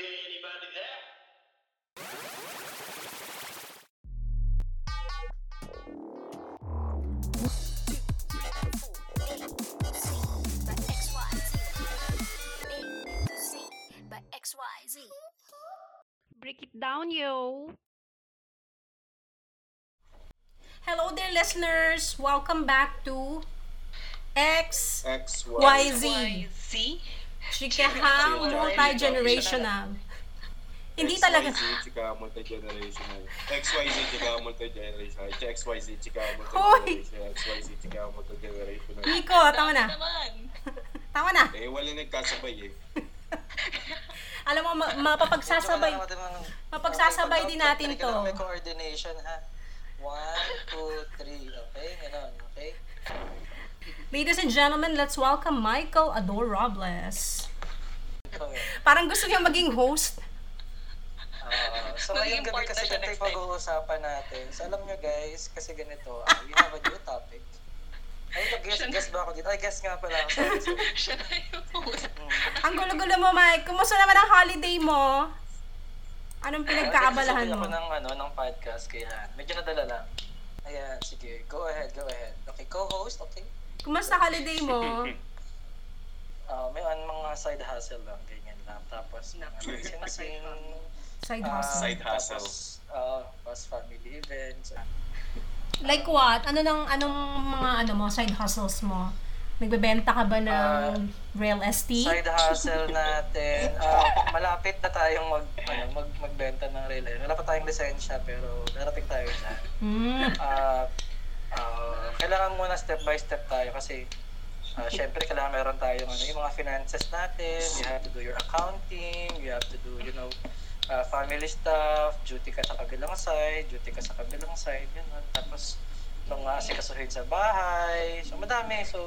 anybody there? XYZ. Break it down, yo. Hello there, listeners. Welcome back to X X, Y, Y, Z. Chikahang multi-generational. Hindi talaga. XYZ, chika multi-generational. XYZ, chika multi-generational. XYZ, chika multi-generational. XYZ, chika multi-generational. Nico, tama na. Tama na. Eh, wala nagkasabay eh. Alam mo, ma- mapapagsasabay. Mapagsasabay din natin to. May coordination ha. One, two, three. Okay? Ganon. Okay? Ladies and gentlemen, let's welcome Michael Ador Robles. Parang gusto niya maging host. Ah, so Maging ngayon gabi kasi yung pag-uusapan natin. So alam nyo guys, kasi ganito, ah, we have a new topic. Ay, nag-guess guess ba ako dito? Ay, guess nga pala ako. Sorry, sorry. Siya na yung host. Ang gulo-gulo mo, Mike. Kumusta naman ang holiday mo? Anong pinagkaabalahan mo? ako ng, ano, ng podcast, kaya medyo nadala lang. Ayan, sige. Go ahead, go ahead. Okay, co-host, okay? Kumusta holiday mo? Ah, may an mga side hustle lang, ganyan lang. Tapos, mga licensing, Side ah, hustle. Side hustle. Tapos, ah, tapos family events. Like what? Ano nang anong mga ano mo side hustles mo? Nagbebenta ka ba ng Ah, real estate? Side hustle natin. ah, malapit na tayong mag, ano, mag, magbenta ng real estate. Wala pa tayong lisensya, pero darating tayo. Hmm. Ah, ah, kailangan muna step by step tayo kasi ah, syempre kailangan meron tayong ano, yung mga finances natin, you have to do your accounting, you have to do, you know, ah, family stuff, duty ka sa kabilang side, duty ka sa kabilang side, yun. Tapos, itong mga asikasuhin sa bahay. So, madami. So,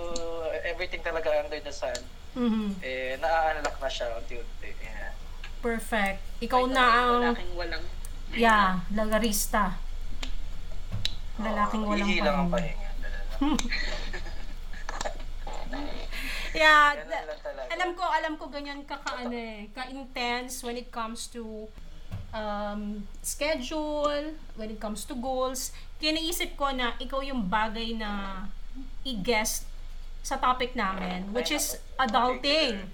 everything talaga under the sun. Mhm. Eh, na-unlock na siya unti-unti. Yeah. Perfect. Ikaw na ang Lalaking walang... yeah, lagarista. Lalaking walang ihi lang ang pahinga. Yeah, talaga. alam ko, alam ko ganyan ka kaano eh, ka-intense when it comes to um, schedule, when it comes to goals. Kaya naisip ko na ikaw yung bagay na i-guest sa topic namin, which is adulting.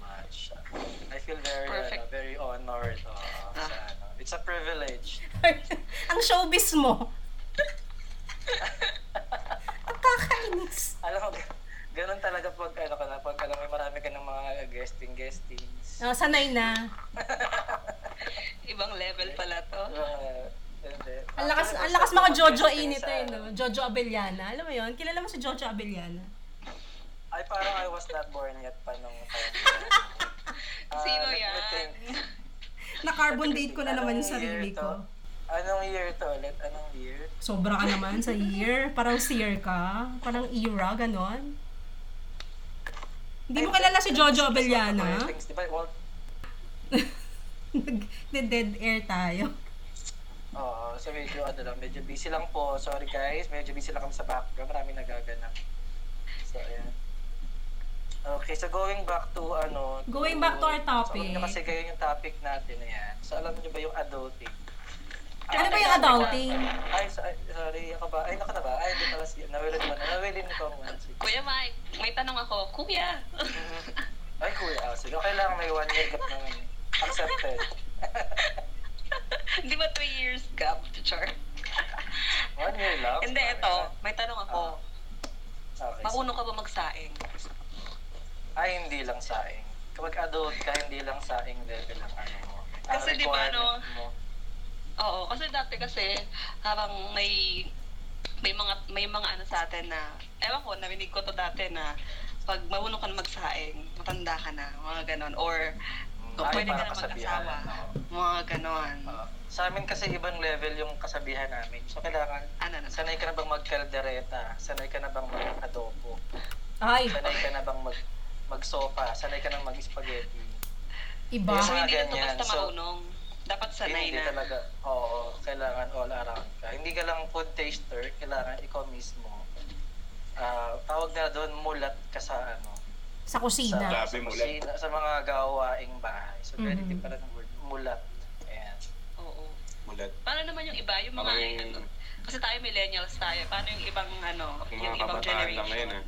I feel very, Perfect. ano, very honored. Uh, sa, ano. It's a privilege. Ang showbiz mo. Nakakainis. Alam mo, g- ganun talaga pag, ano ka na, pag alam mo, marami ka ng mga guesting, guestings. Oh, sanay na. Ibang level pala to. Uh. Ang lakas, ang lakas mga Jojo init eh, no? Jojo Abellana. Alam mo yon Kilala mo si Jojo Abellana? Ay, parang I was not born yet pa nung time. Ah, Sino me yan? Na-carbon date ko na naman yung sarili ko. Anong year to ulit? Anong year? Sobra ka naman sa year. Parang seer ka. Parang era, ganon. Hindi mo kilala si Jojo Abellana? Nag-dead air tayo. Oo, so medyo ano lang, medyo busy lang po. Sorry guys, medyo busy lang kami sa background. Maraming nagaganap. So, ayan. Okay, so going back to ano... Going back to our topic. So, alam nyo kasi kayo yung topic natin na yan. So, alam nyo ba yung adulting? Ano ba yung adulting? Ay, so- ay, sorry, ako ba? Ay, naka na ba? Ay, hindi pala si... Nawilin mo na. Nawilin ko ang one. Sige. Kuya Mike, may tanong ako. Kuya! Ay, kuya. Ah, sige, okay lang. May one year gap naman. Accepted. Di ba three years gap to char? one year lang. Hindi, ito. May tanong ako. Okay. Marunong ka ba magsaing? Ay, hindi lang saing. Kapag adult ka, hindi lang saing level ang ano mo. Kasi di ba, ano, mo. Oo, kasi dati kasi parang may may mga may mga ano sa atin na ewan ko, narinig ko to dati na pag marunong ka na magsaing, matanda ka na, mga ganon. Or Mm, ay, pwede ka na kasabihan, mag-asawa, oo. mga ganon. Oo. sa amin kasi ibang level yung kasabihan namin. So kailangan, Ano na? sanay ka na bang magkaldereta? Sanay ka na bang mag-adobo? Ay, Sanay ka na bang mag magsopa? Sanay ka na mag-spaghetti? iba. Yes, So, mga hindi na to ganyan. basta So, marunong. Dapat sanay hindi na. talaga, oo, kailangan all around ka. Hindi ka lang food taster, kailangan ikaw mismo. Ah, tawag na doon, mulat ka sa ano, Sa kusina. Grabe, sa, mulat. kusina, sa mga gawaing bahay. So, very Mhm. different word, mulat. yung iba, yung mga, yung- ano, kasi tayo millennials tayo, paano yung ibang, ano, Yung yung mga ibang kabataan generation? lang ngayon ah.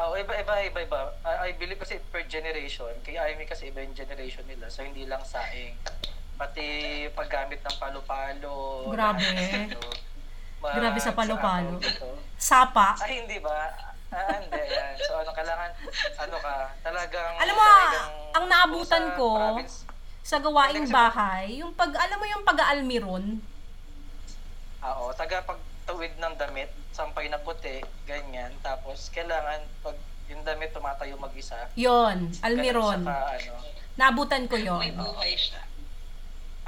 Oo, iba, iba, iba, iba. I, I believe kasi per generation, kay IME kasi iba yung generation nila. So, hindi lang saing. Pati paggamit ng palo-palo. Grabe. lahat, ano, ma- Grabe sa palo-palo. Sapa. Ay, hindi ba? Ah, hindi, yan. So, ano, kailangan, ano ka, talagang... Alam mo, talagang- ang naabutan sa ko, province, Sa gawaing bahay, yung pag, alam mo yung pag-aalmiron, ah, Oo, taga pagtawid ng damit, sampay na puti, ganyan. Tapos, kailangan, pag yung damit tumatayo mag-isa, yon ganun almiron. ka, ano, Naabutan ko yon May buhay siya.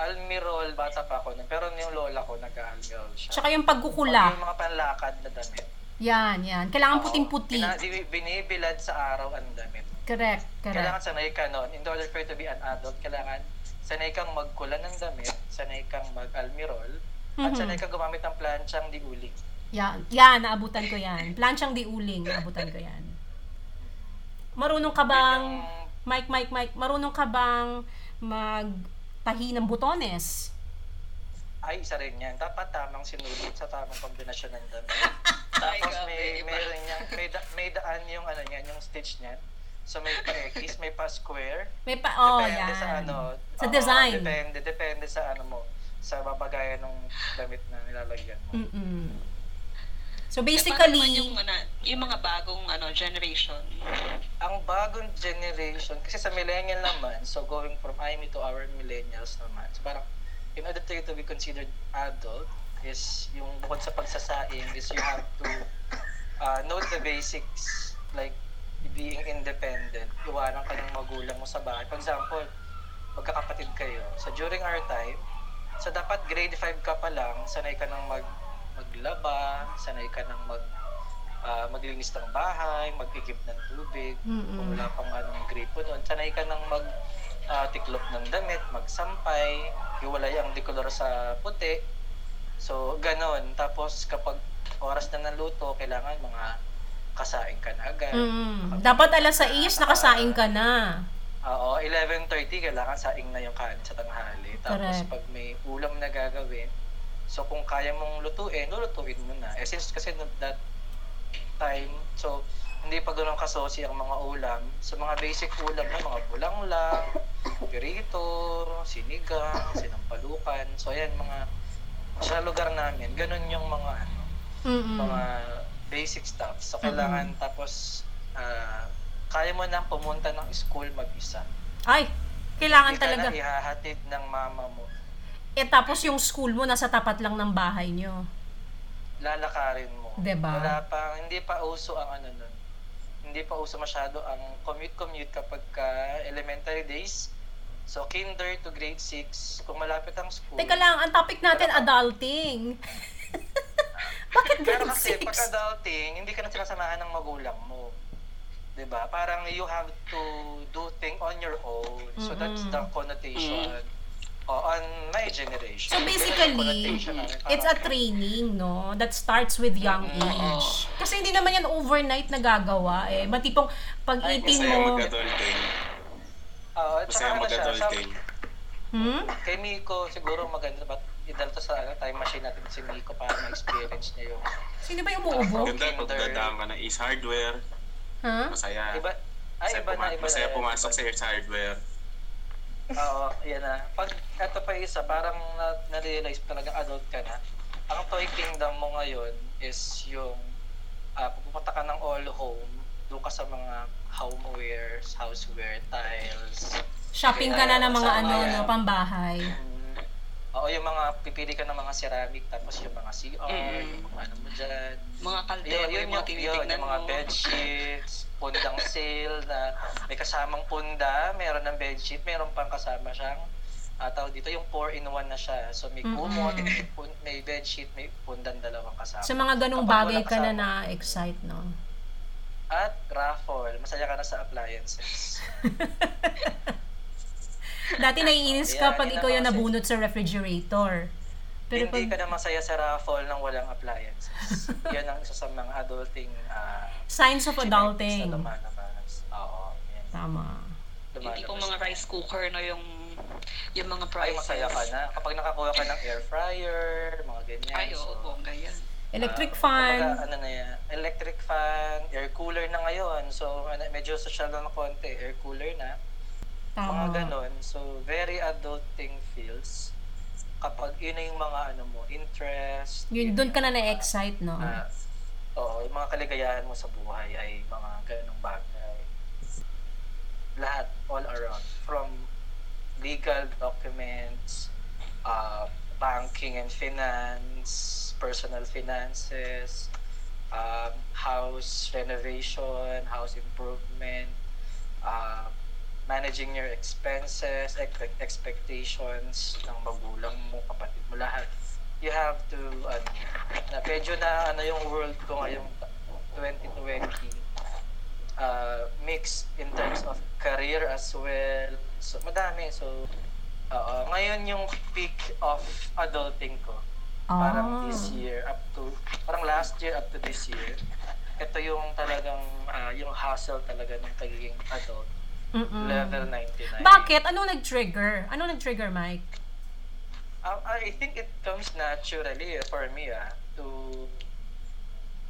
Almirol, bata pa ako nun. Pero yung lola ko, nag-almirol siya. Tsaka yung Pag pagkukula. yung mga panlakad na damit. Yan, yan. Kailangan Oo, puting-puti. di- binibilad sa araw ang damit. Correct, Kailangan correct. sanay ka nun. In order for you to be an adult, kailangan sanay kang magkula ng damit, sanay kang mag-almirol, at Mhm. sanay kang gumamit ng planchang diuling. Yan, yan, naabutan ko yan. Planchang di uling, naabutan ko yan. Marunong ka bang, Mike, Mike, Mike, marunong ka bang magtahi ng butones? ay, isa rin yan. Dapat tamang sinulit sa tamang kombinasyon ng damit. Ay, Tapos may, rin yan, may, da, may daan yung ano niyan, yung stitch niyan. So may pa X, may pa square. May pa, oh, depende yan. sa ano. Sa oo, design. Depende, depende sa ano mo. Sa babagayan ng damit na nilalagyan mo. Mm-mm. So Eh, basically, yung, ano, yung mga bagong ano generation. Ang bagong generation, kasi sa millennial naman, so going from IME to our millennials naman, so parang, in order to, to be considered adult, is yung bukod sa pagsasaing, is you have to uh, know the basics, like being independent, iwanan ka ng magulang mo sa bahay. For example, magkakapatid kayo. So during our time, so dapat grade 5 ka pa lang, sanay ka ng mag maglaba, sanay ka ng mag ah, maglinis ng bahay, mag-igib ng tubig, Mm-mm. kung wala pang anong gripo nun. Sanay ka ng mag ah, tiklop ng damit, magsampay, iwalay ang decolor sa puti. So, ganon. Tapos, kapag oras na ng luto, kailangan mga kasaing ka na agad. mm, dapat alas 6 nakasaing ka na. Oo, 11.30 kailangan saing na yung kanin sa tanghali. Tapos Correct. pag may ulam na gagawin, so kung kaya mong lutuin, lulutuin mo na. Eh since kasi no- that time, so hindi pa ganun kasosi ang mga ulam. So mga basic ulam na mga bulanglang, pirito, sinigang, sinampalukan. So ayan mga sa lugar namin, ganun yung mga ano, Mm-mm. mga basic stuff. So kailangan tapos ah, kaya mo nang pumunta ng school mag-isa. Ay, kailangan Hindi ka talaga. na ihahatid ng mama mo. Eh tapos yung school mo nasa tapat lang ng bahay nyo. Lalakarin mo. Diba? Wala pa, hindi pa uso ang ano nun. Hindi pa uso masyado ang commute-commute kapag ka elementary days. So, kinder to grade 6, kung malapit ang school. Teka lang, ang topic natin adulting. Bakit Pero grade kasi, 6? pag adulting, hindi ka na sinasamahan ng magulang mo. 'Di ba? Parang you have to do thing on your own. So, that's the connotation o- on my generation. So basically, it's a training, no? That starts with young age. Kasi hindi naman yan overnight nagagawa eh. Matipong pag Ay, 18 Masaya mo, mag-adulting. Oo, at Masaya ano mag-adulting. hmm? Kay Miko, siguro maganda ba idal to sa ano, time machine natin si Miko para ma-experience niya yung Sino ba yung umuubo? Ganda pag dadaan ka ng Ace Hardware. Ha? Masaya. iba ay Masaya, iba na iba masaya na. pumasok sa Ace Hardware. Oo, yan na. Pag eto pa isa, parang na, na-realize mo talagang adult ka na. Ang toy kingdom mo ngayon is yung uh, pupunta ka ng all home, doon ka sa mga homewares, houseware, tiles. Shopping ka na ng mga ano, no, pambahay. Oo, yung mga pipili ka ng mga ceramic, tapos yung mga CR, Mm. yung mga ano mo dyan. Mga Yun, kaldero, yun, yung mga yung, yun, tinitignan yung mga mo. bed sheets, pundang sale na may kasamang punda, meron ng bed sheet, meron pang kasama siyang tawag dito, yung 4-in-1 na siya. So may kumot, Mm-mm. may, pun- may bed sheet, may pundan dalawang kasama. Sa mga ganong Kapag bagay ka na na-excite, no? At raffle, masaya ka na sa appliances. Dati naiinis ka Ayan, pag ikaw yung nabunot sa refrigerator. Pero Hindi pag ka na masaya sa raffle nang walang appliances. Yan ang isa sa mga adulting ah, signs of adulting. na lumalabas. Oo, yan. Tama. Hindi Lumalabas pong mga na. rice cooker no yung yung mga Ay, prices. masaya ka na. Kapag nakakuha ka ng air fryer, mga ganyan. Ay, oo, so, bongga yan. Electric ah, fan. kumbaga, ano na yan, electric fan, air cooler na ngayon. So, ano, medyo social na ng konti, air cooler na. Tama. Mga ganon. So, very adulting feels kapag yun na yung mga ano mo, interest. Yun, doon ka na na-excite, no? Ah, oo, yung mga kaligayahan mo sa buhay ay mga ganong bagay. Lahat, all around. From legal documents, uh, banking and finance, personal finances, um, house renovation, house improvement, uh, managing your expenses, ex- expectations ng magulang mo, kapatid mo, lahat. You have to, ano, na medyo na ano yung world ko ngayong 2020, uh, mix in terms of career as well. So, madami. So, oo. ngayon yung peak of adulting ko. Parang Ah. this year up to, parang last year up to this year. Ito yung talagang, ah, yung hustle talaga ng pagiging adult. Mm-mm. Level 99. Bakit? Ano nag-trigger? Ano nag-trigger, Mike? Uh, I think it comes naturally for me ah, to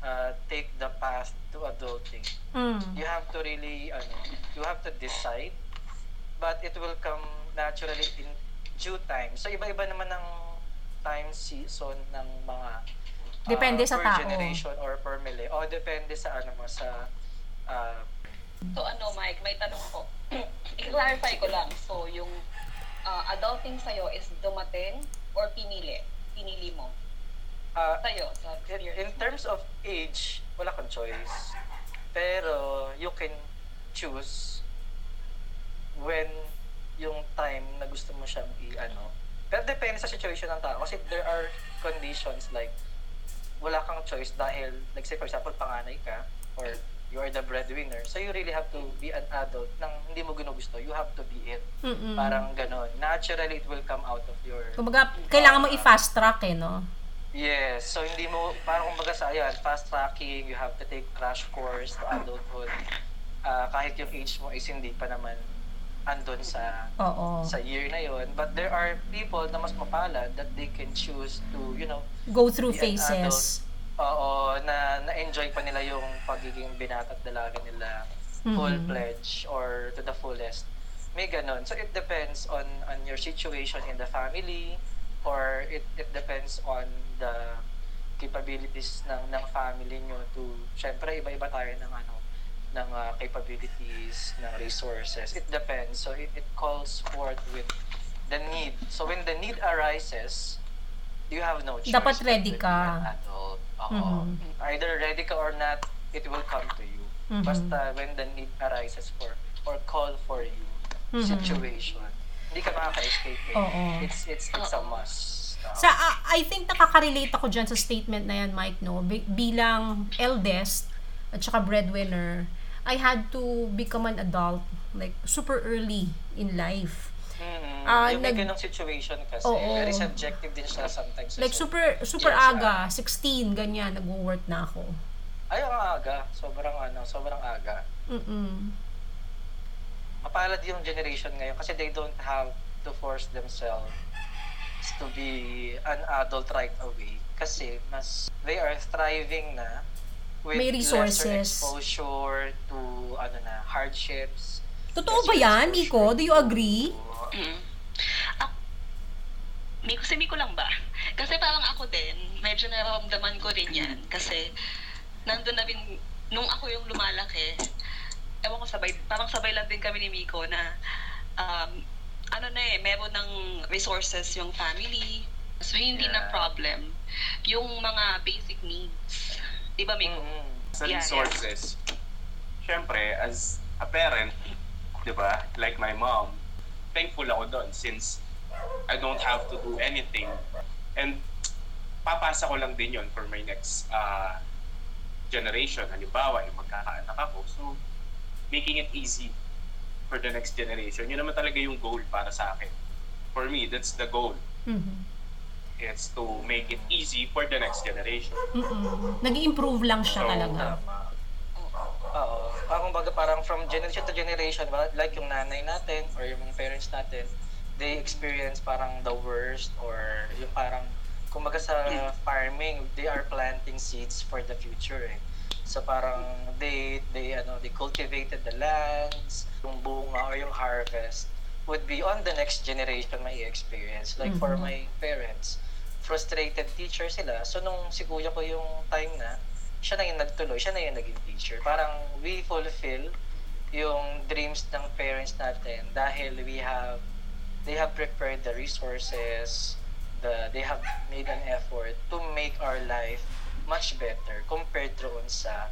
uh, take the path to adulting. Mm. You have to really, ano, you have to decide, but it will come naturally in due time. So iba-iba naman ng time season ng mga uh, Depende sa per tao. generation or per mili. O depende sa ano mo sa uh, So ano, Mike, may tanong ko. I-clarify ko lang. So, yung uh, adulting sa'yo is dumating or pinili? Pinili mo? uh, Sa'yo, sa in, in terms of age, wala kang choice. Pero you can choose when yung time na gusto mo siyang i-ano. Pero depende sa situation ng tao. Kasi there are conditions like wala kang choice dahil, like say for example, panganay ka or you are the breadwinner. So you really have to be an adult nang hindi mo ginugusto. You have to be it. Mm-mm. Parang ganon. Naturally, it will come out of your Kumbaga, kailangan mo i-fast track eh, no? Yes, so hindi mo, parang kumbaga sa ayan, fast tracking, you have to take crash course to adulthood. Ah, kahit yung age mo is hindi pa naman andun sa Oo. sa year na yon but there are people na mas mapalad that they can choose to you know Go through phases. Oo na na-enjoy pa nila yung pagiging binata at dalaga nila full Mhm. pledge or to the fullest may ganon so it depends on on your situation in the family or it it depends on the capabilities ng ng family nyo to syempre iba-iba tayo ng ano ng uh, capabilities ng resources it depends so it, it calls forth with the need so when the need arises you have no choice Dapat ready ka. adult. Oo. Mhm. either ready ka or not it will come to you Mhm. basta when the need arises for or call for you Mhm. situation hindi ka makaka-escape eh. Oo. it's it's it's a must Oo. Sa ah, I think nakaka-relate ako dyan sa statement na yan, Mike, no? Bi- bilang eldest at saka breadwinner, I had to become an adult like super early in life. Mm, Ah, yung may nag- ganong situation kasi Oo. very subjective din siya sometimes Like super super Yes, aga, 16 ganyan nagwo-work na ako. ay ang aga sobrang ano sobrang aga Mm. mapalad yung generation ngayon kasi they don't have to force themselves to be an adult right away kasi mas they are thriving na with May lesser resources. exposure to ano na hardships Totoo ba lesser yan, Miko? Do you agree? to- Mm. Ah, Miko, si Miko lang ba? Kasi parang ako din, medyo nararamdaman ko rin yan. Kasi, nandun na rin, nung ako yung lumalaki, ewan ko sabay, parang sabay lang din kami ni Miko na, um, ano na eh, meron ng resources yung family. So, hindi na Yeah. problem. Yung mga basic needs. Di ba, Miko? Mm-mm. Sa Yeah, resources, syempre, as a parent, di ba, like my mom, thankful ako doon since I don't have to do anything. And papasa ko lang din yon for my next uh, generation. Halimbawa, yung magkakaanak ako. So, making it easy for the next generation. Yun naman talaga yung goal para sa akin. For me, that's the goal. Mhm. It's to make it easy for the next generation. Mm-mm. Nag-improve lang siya So, talaga. Tama. Oo. Parang baga parang from generation to generation, like yung nanay natin or yung mga parents natin, they experience parang the worst or yung parang kumbaga sa farming, they are planting seeds for the future eh. So parang they they ano they cultivated the lands, yung bunga or yung harvest would be on the next generation may experience. Like for Mhm. my parents, frustrated teacher sila. So nung si kuya ko yung time na, siya na yung nagtuloy, siya na yung naging teacher. Parang we fulfill yung dreams ng parents natin dahil we have they have prepared the resources, the they have made an effort to make our life much better compared doon sa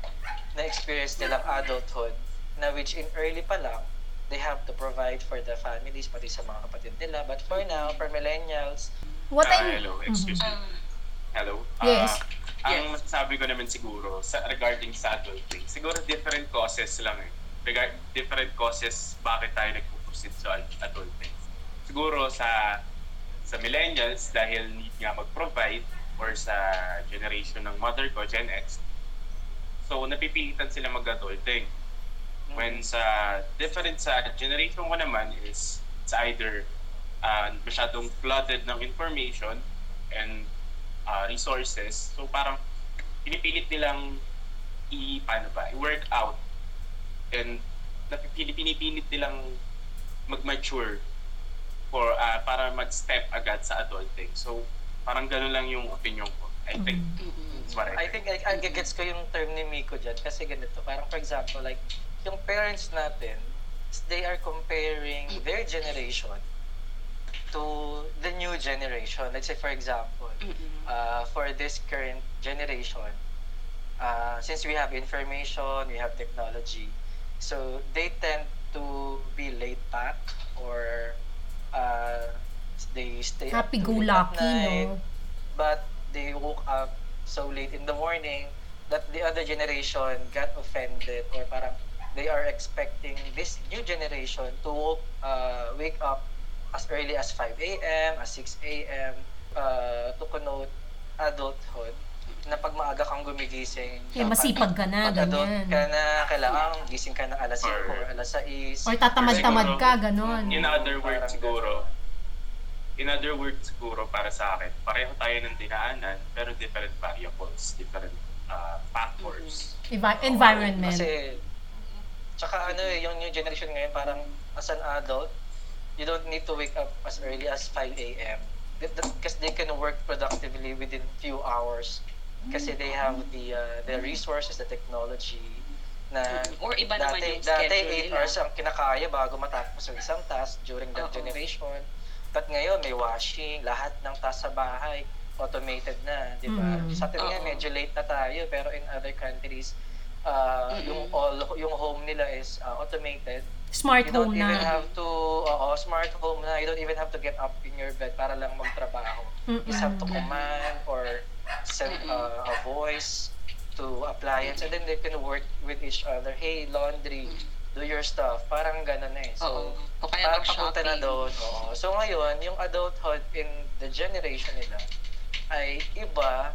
na-experience nilang adulthood na which in early pa lang, they have to provide for the families, pati sa mga kapatid nila. But for now, for millennials, What I'm... hello, excuse me. Um, Hello? Yes. Ah, ang masasabi ko naman siguro sa regarding sa adulting, siguro different causes lang eh. Regard, different causes bakit tayo nagpo-proceed sa ad- adulting. Siguro sa sa millennials dahil need nga mag-provide or sa generation ng mother ko, Gen X. So, napipilitan sila mag-adulting. When sa different sa generation ko naman is it's either uh, masyadong flooded ng information and uh, resources. So parang pinipilit nilang i paano ba, i-work out and napipili pinipilit nilang mag-mature for uh, para mag-step agad sa adulting. So parang ganun lang yung opinion ko. I think what I think I, I gets ko yung term ni Miko dyan kasi ganito. Parang for example, like, yung parents natin, they are comparing their generation to the new generation. Let's say for example, Mm-mm. uh, for this current generation, uh, since we have information, we have technology, so they tend to be laid back or uh, they stay late at Happy-go-lucky, night, no? but they woke up so late in the morning that the other generation got offended or parang they are expecting this new generation to woke, uh, wake up as early as 5 a.m., as 6 a.m. Uh, to connote adulthood na pag maaga kang gumigising Eh, masipag ka na, pag ganyan. ka na, kailangan gising ka ng alas 5 Or- or alas 6 Or tatamad-tamad ka, ganon. In other words Parang siguro, in other words siguro para sa akin, pareho tayo ng dinaanan pero different variables, different uh, factors. Envi- environment. Kasi, tsaka ano eh, yung new generation ngayon, parang as an adult, you don't need to wake up as early as 5 a.m. Because they can work productively within few hours. Kasi they have the uh, the resources, the technology, na Or iba naman dati, yung dati schedule 8 nila. hours ang kinakaya bago matapos ang isang task during that Oo. generation. But ngayon, may washing, lahat ng task sa bahay, automated na, di ba? Mm. Sa atin nga, medyo late na tayo, pero in other countries, uh, Mm-mm. yung all yung home nila is uh, automated. Smart You don't home even na. have to, oo, smart home na, you don't even have to get up in your bed para lang magtrabaho. You just have to Mm-mm. command or send uh, a voice to appliance and then they can work with each other. Hey, laundry, do your stuff. Parang ganun na eh. Oo. So, O kaya parang papunta na doon. Oo. So ngayon, yung adulthood in the generation nila ay iba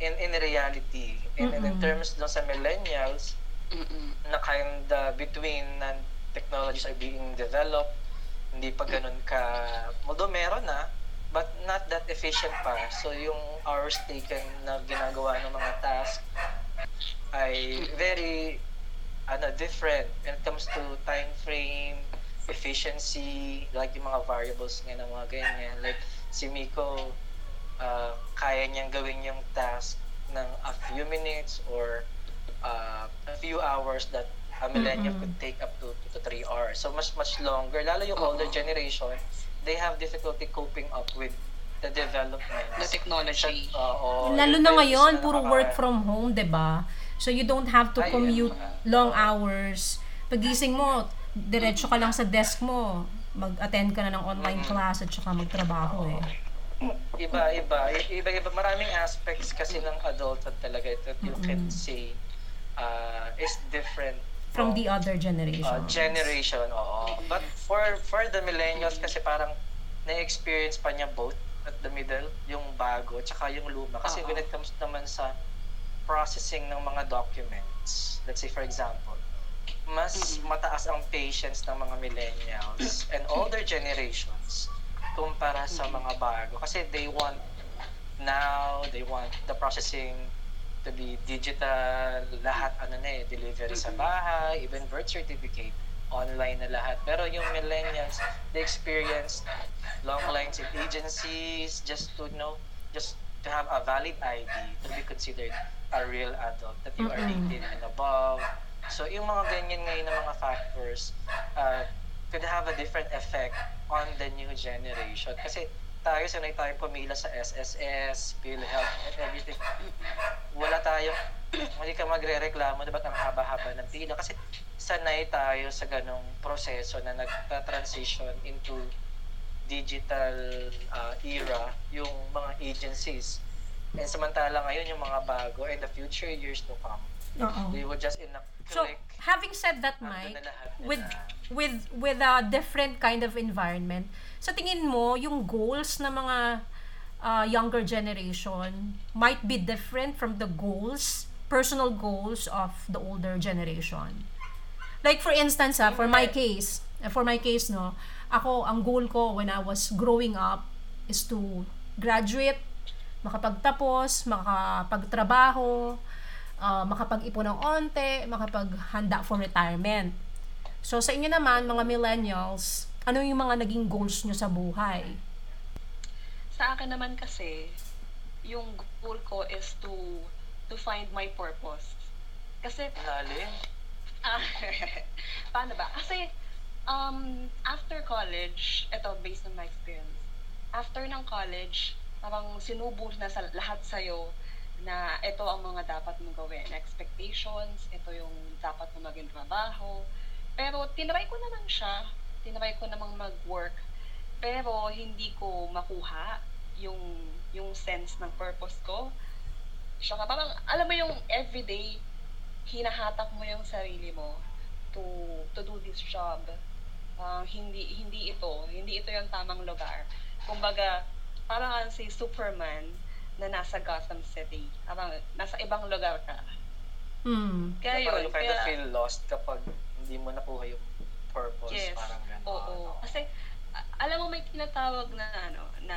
in in reality. In, in, in Mm-mm. terms doon sa millennials, Mm-mm. na kind of between na technologies are being developed, hindi pa ganun ka, although meron na, but not that efficient pa. So yung hours taken na ginagawa ng mga task ay very ano different when it comes to time frame, efficiency, like yung mga variables nga ng mga ganyan. Like si Miko, uh, kaya niyang gawin yung task ng a few minutes or uh, a few hours that a millennial Mm-mm. could take up to, to, to three hours. So much, much longer. Lalo yung older Oo. generation, they have difficulty coping up with the developments. The technology. Oo. Lalo Yung na ngayon, na puro work from home, 'di ba? So you don't have to Ay, commute ano. long hours. Pagising mo, diretso ka lang sa desk mo. Mag-attend ka na ng online Mm-mm. class at saka magtrabaho eh. Iba, iba. Iba, iba. Maraming aspects kasi ng adulthood talaga that you can Mm-mm. say uh, is different From the other generation. uh, generation, oo. But for for the millennials kasi parang na-experience pa niya both at the middle, yung bago, tsaka yung luma. Kasi Oo. when it comes naman sa processing ng mga documents, let's say for example, mas Mm-mm. mataas ang patience ng mga millennials and older generations kumpara sa mga bago. Kasi they want now, they want the processing to be digital, lahat ano na eh, delivery sa bahay, even birth certificate, online na lahat. Pero yung millennials, they experience long lines in agencies just to know, just to have a valid ID to be considered a real adult, that you are Mm-mm. 18 and above. So yung mga ganyan ngayon na mga factors uh, could have a different effect on the new generation. Kasi tayo, sanay tayo pumila sa SSS, PhilHealth, and everything. Wala tayong, hindi ka magre-reklamo, diba ang haba-haba ng pila? Kasi sanay tayo sa ganong proseso na nagta-transition into digital uh, era yung mga agencies. And samantala ngayon yung mga bago and the future years to come, Oo. they will just in a So, having said that, Mike, with with with a different kind of environment, sa tingin mo, yung goals ng mga uh, younger generation might be different from the goals, personal goals of the older generation. Like for instance, ah, for my case, eh, for my case, no, ako, ang goal ko when I was growing up is to graduate, makapagtapos, makapagtrabaho, uh, makapag-ipon ng onte, makapaghanda for retirement. So, sa inyo naman, mga millennials, ano yung mga naging goals nyo sa buhay? Sa akin naman kasi, yung goal ko is to to find my purpose. Kasi Lalim. Ah, paano ba? Kasi, um, after college, ito, based on my experience, after ng college, parang sinubo na sa lahat sa'yo na ito ang mga dapat mong gawin. Expectations, ito yung dapat mo maging trabaho. Pero tinry ko naman siya. Tinry ko namang mag-work. Pero hindi ko makuha yung yung sense ng purpose ko. Siya parang, alam mo yung everyday, hinahatak mo yung sarili mo to to do this job. Ah, hindi hindi ito, hindi ito yung tamang lugar. Kumbaga, parang ang si Superman na nasa Gotham City. Parang nasa ibang lugar ka. Hmm. Kaya Parang yun, you kind of feel lost kapag hindi mo nakuha yung purpose. yes, Parang gano'n. oo. Kasi, a- alam mo may tinatawag na ano, na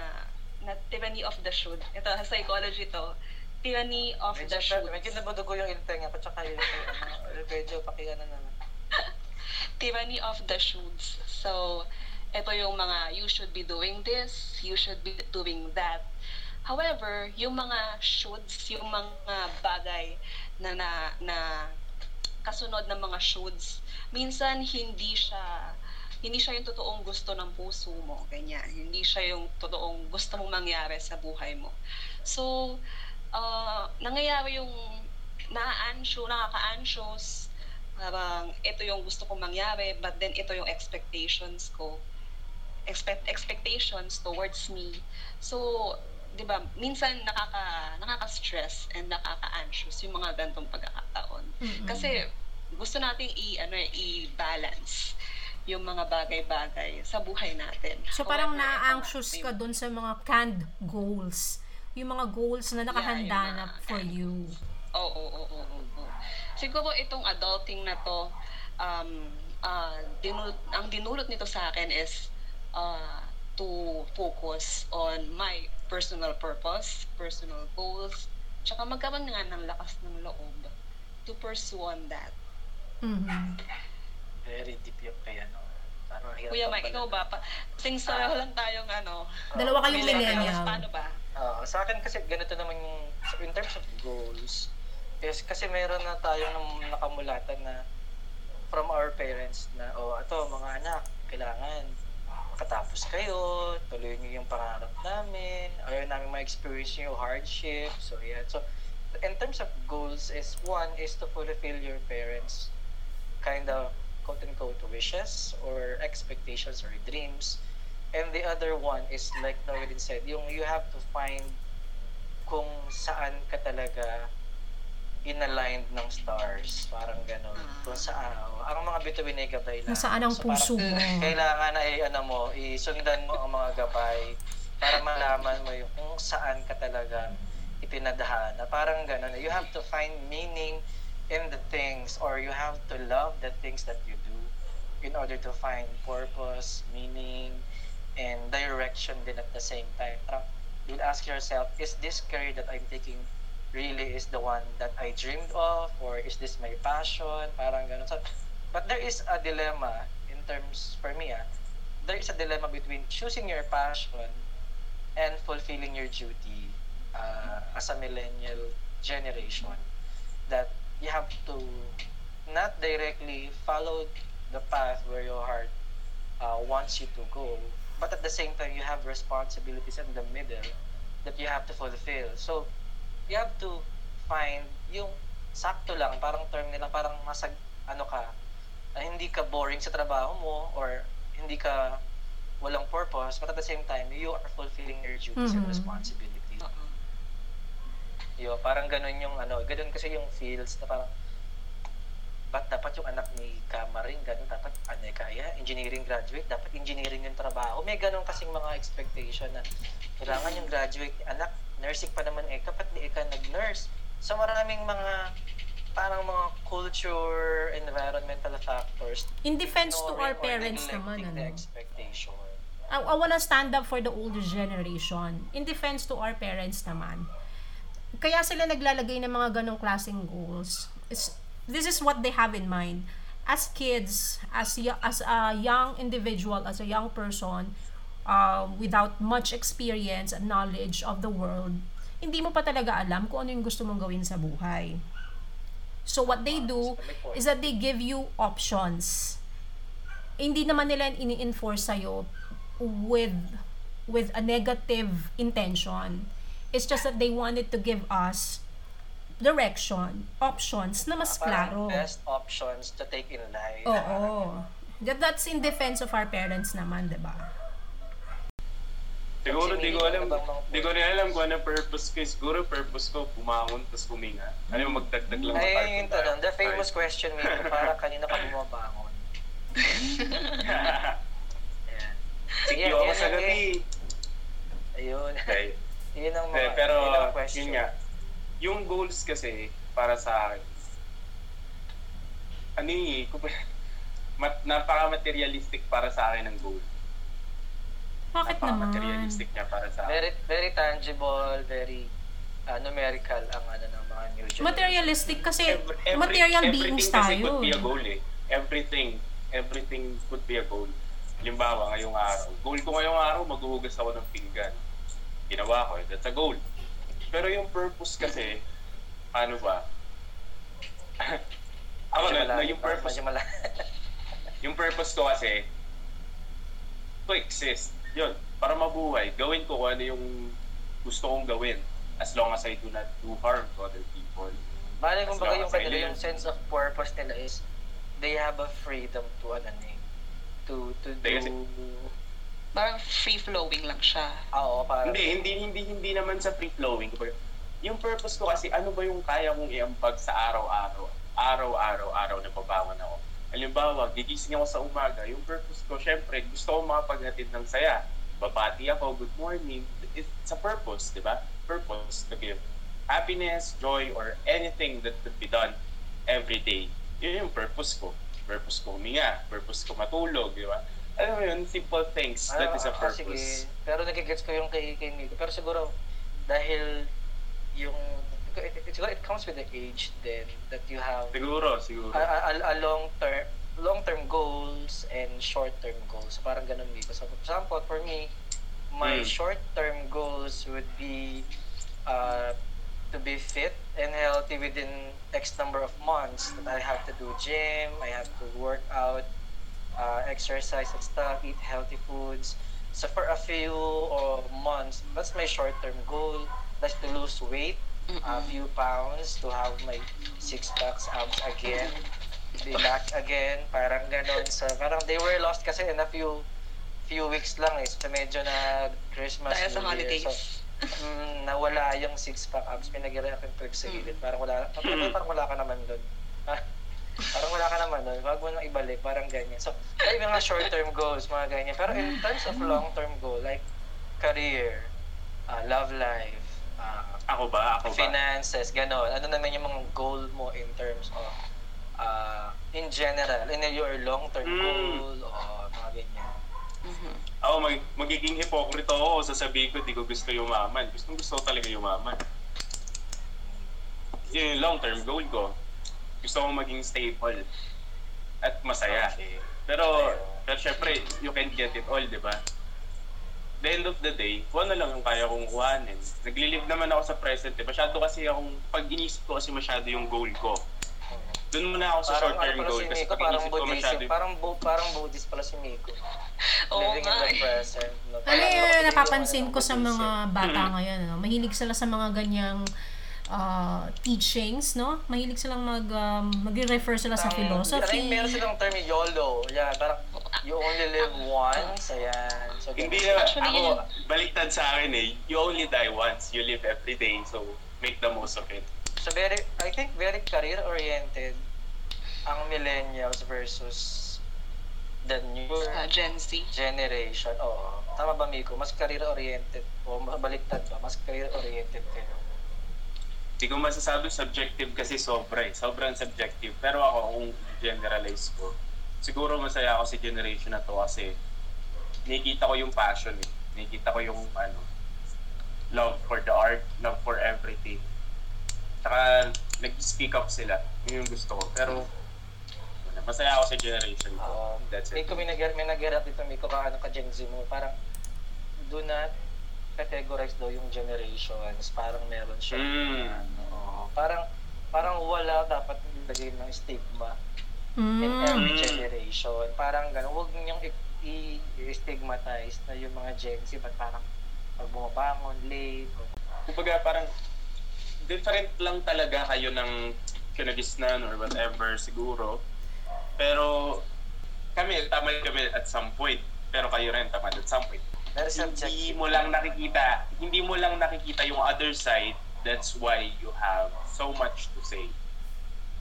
na tyranny of the should. Ito, sa psychology to. Tyranny of Medyo, the should. medyo nabudugo yung intenga ko, tsaka yung, ano, medyo pakiano naman. tyranny of the shoulds. So, ito yung mga, you should be doing this, you should be doing that. However, yung mga shoulds, yung mga bagay na, na, na kasunod ng mga shoulds, minsan hindi siya hindi siya yung totoong gusto ng puso mo, ganyan. Hindi siya yung totoong gusto mong mangyari sa buhay mo. So, uh, nangyayari yung na-ansyo, nakaka-anxious, parang ito yung gusto kong mangyari, but then ito yung expectations ko. Expect expectations towards me. So, 'di ba, minsan nakaka nakaka-stress and nakaka-anxious yung mga gantong pagkakataon. Mm-mm. Kasi gusto nating i ano i-balance yung mga bagay-bagay sa buhay natin. So, parang However, na-anxious ka dun sa mga canned goals. Yung mga goals na nakahanda Yeah, na for you. Oo, oo, oo, oo, oo. Siguro itong adulting na to, um, ah, dinulot, ang dinulot nito sa akin is uh, to focus on my personal purpose, personal goals, tsaka magkaroon nga ng lakas ng loob to pursue on that. Mhm. Very deep yung kaya, no? Parang Kuya Mike, ikaw ba? Pa, since pareho lang tayong ano, Dalawa kayong millennial. paano ba? Ah, sa akin kasi ganito naman yung so in terms of goals is kasi meron na tayong nam- nakamulatan na from our parents na oh ato mga anak kailangan makatapos kayo tuloy niyo yung pangarap namin ayaw namin ma-experience yung hardship so yeah. So in terms of goals is one is to fulfill your parents kind of quote unquote wishes or expectations or dreams And the other one is like Noelin said, yung you have to find kung saan ka talaga inaligned ng stars. Parang gano'n. Kung saan. Ang mga bituin ay gabay lang. Nasaan ang So, puso parang mo? Kailangan na i ano mo, isundan mo ang mga gabay para malaman mo yung kung saan ka talaga ipinadhana. Parang gano'n. You have to find meaning in the things or you have to love the things that you do in order to find purpose, meaning, and direction din at the same time. Parang you'll ask yourself, is this career that I'm taking really is the one that I dreamed of or is this my passion? Parang ganun. So, but there is a dilemma in terms, for me, ah, there is a dilemma between choosing your passion and fulfilling your duty uh, as a millennial generation that you have to not directly follow the path where your heart uh, wants you to go but at the same time you have responsibilities in the middle that you have to fulfill so you have to find yung sakto lang parang term nila parang nasa ano ka na hindi ka boring sa trabaho mo or hindi ka walang purpose but at the same time you are fulfilling your duties and Mhm. responsibilities Oo. Yo, parang ganun yung ano, ganun kasi yung feels na parang ba't dapat yung anak ni Kamaring, ganun dapat ano eh, kaya, engineering graduate, dapat engineering yung trabaho. May ganun kasing mga expectation na kailangan yung graduate, anak, nursing pa naman eh, kapat di ka nag-nurse. So maraming mga parang mga culture, environmental factors. In defense to our parents naman, neglecting the ano. expectation. I, I wanna stand up for the older generation. In defense to our parents naman. Kaya sila naglalagay ng mga ganong klaseng goals. It's, this is what they have in mind. As kids, as, as a young individual, as a young person, uh, without much experience and knowledge of the world, hindi mo pa talaga alam kung ano yung gusto mong gawin sa buhay. So what they do is that they give you options. Hindi naman nila ini-enforce sa'yo with with a negative intention. It's just that they wanted to give us direction, options na mas Parang klaro. best options to take in life. Oo. That, that's in defense of our parents naman, di ba? Siguro di ko alam, di ko rin alam kung ano purpose ko. Siguro purpose ko, bumangon, tapos huminga. Ano yung magdagdag lang ng Ay, yun tanong. The famous question me, para kanina ka bumabangon. Ayan. Sige, ako sa gabi. Ayun. Okay. Yun ang Eh, mga, pero, yun ang question. yun nga. Yung goals kasi, para sa akin, ano eh, kung- mat, napaka-materialistic para sa akin ng goal. Bakit naman? Napaka-materialistic niya para sa. Very, very tangible, very uh, numerical ang ano ng mga new generation. Materialistic kasi Every- every- material everything beings tayo. could be a goal eh. Everything, everything could be a goal. Halimbawa, ngayong araw. Goal ko ngayong araw, maghuhugas ako ng pinggan. Ginawa ko, eh, that's a goal. Pero yung purpose kasi, ano ba? ako na, na, yung purpose, yung purpose ko kasi, to exist. Yun, para mabuhay. Gawin ko kung ano yung gusto kong gawin. As long as I do not do harm to other people. As kumbaga long yung kanila, yung sense of purpose nila is they have a freedom to ano eh, to to kasi- do Parang free-flowing lang siya. Oo, parang Hindi, hindi, hindi, hindi naman sa free-flowing. Kumbaga, Yung purpose ko kasi, ano ba yung kaya kong iambag sa araw-araw? Araw-araw, araw na babangon ako. Halimbawa, gigising ako sa umaga. Yung purpose ko, syempre, gusto ko makapaghatid ng saya. Babati ako, good morning. It's a purpose, di ba? Purpose to give happiness, joy, or anything that could be done every day. Yun yung purpose ko. Purpose ko huminga, purpose ko matulog, di ba? Alam mo yun, simple things. That is a Ah, ah, sige. purpose. Pero nagigets ko yung kay, kay Nico. Pero siguro, dahil yung, it, it, it comes with the age then that you have Siguro, siguro. a, a, a long term long term goals and short term goals. So parang ganun dito. So for example, for me, my Mm. short term goals would be uh, to be fit and healthy within X number of months. That I have to do gym, I have to work out, uh, exercise and stuff, eat healthy foods. So for a few or months, that's my short term goal. That's to lose weight, a few pounds, to have my six packs abs again, be back again, parang ganon. So parang they were lost kasi in a few few weeks lang eh. So medyo na Christmas, Dahil sa holidays. So, mm, nawala yung six pack abs. Pinagira ako yung sa gilid. Parang wala, parang, parang wala ka naman doon. parang wala ka naman doon. Wag mo nang ibalik. Parang ganyan. So, ay mga short-term goals, mga ganyan. Pero in terms of long-term goal, like career, uh, love life, Ako ba? Ako ba? finances, gano'n. Ano naman yung mga goal mo in terms of uh, in general, in your long-term Mm. goal o mga ganyan. Mhm. Ako, mag, magiging hypocrite ako, sasabihin ko, di ko gusto yumaman. Gusto gusto ko talaga yumaman. Yun yung long-term goal ko. Gusto ko maging stable at masaya. Okay. Pero, pero syempre, you can't get it all, di ba? The end of the day, kung ano lang yung kaya kong kuhanin. Naglilive naman ako sa present. Eh. Masyado kasi akong, pag inisip ko kasi masyado yung goal ko. Doon muna ako sa Parang short-term ano goal si kasi Miko, pag parang inisip ko Buddhist, masyado yung... parang, bu, parang Buddhist pala si Miko. Oo Living in the eh. present. No? Ano yung napapansin ko sa mga bata ngayon, ano? Mahilig sila sa mga ganyang uh, teachings, no? Mahilig silang mag, um, mag-refer sila sa Ang- philosophy. Parang meron silang term YOLO. Yan, parang you only live once. Ayan. So, Hindi na, Actually, ako, yun- baliktad sa akin eh. You only die once. You live every day. So, make the most of it. So very, I think very career-oriented ang millennials versus the newer Sa Gen Z. generation. Oo. Tama ba, Miko? Mas career-oriented o baliktad ba? Mas career-oriented kayo. Hindi ko masasabi subjective kasi sobra eh. Sobrang subjective. Pero ako, kung generalize ko, siguro masaya ako sa generation na to kasi nakikita ko yung passion eh. Nakikita ko yung ano, love for the art, love for everything. Tsaka nag-speak up sila. Yun yung gusto ko. Pero masaya ako sa generation ko. Oo. That's it. Miko, may nag may nag dito, Miko, ka ano ka Gen Z mo. Parang, do not categorize daw yung generations. Parang meron siya. Mm. Oo. Parang, parang wala dapat ilagay ng stigma in Mm. every Mm. generation. Parang gano'n. Huwag niyong i- i-stigmatize na yung mga Gen Z, ba't parang pag bumabangon, late, o kumbaga parang different lang talaga kayo ng kinagisnan or whatever siguro. Pero kami, tama kami at some point. Pero kayo rin tama at some point. Hindi mo lang nakikita, hindi mo lang nakikita yung other side. That's why you have so much to say.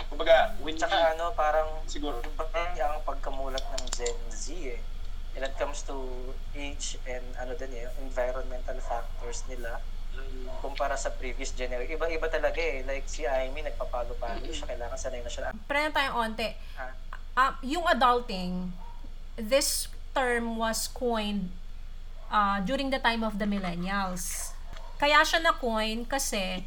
Kumbaga, when you, Tsaka ano, parang siguro, parang ang pagkamulat ng Gen Z eh. When it comes to age and ano din eh, environmental factors nila kumpara sa previous generation. Iba-iba talaga eh. Like si Amy, nagpapalo-palo siya. Kailangan sanay na siya. Pre na tayong onte. Ah, Ah, yung adulting, this term was coined uh, during the time of the millennials. Kaya siya na-coin kasi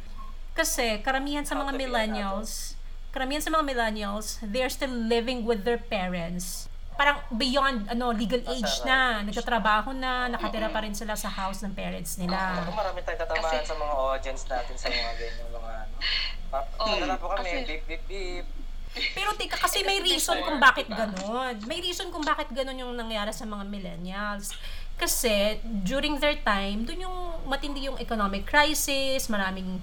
kasi karamihan sa mga millennials, karamihan sa mga millennials, they're still living with their parents. Parang beyond ano legal age na, nagtatrabaho na, nakatira pa rin sila sa house ng parents nila. Ako marami tayong tatamaan Kasi- sa mga audience natin sa mga ganyang mga ano. Ano na po kami, kasi- beep, beep, beep. Pero tika, kasi may reason kung bakit ganun. May reason kung bakit ganun yung nangyari sa mga millennials. Kasi during their time, dun yung matindi yung economic crisis, maraming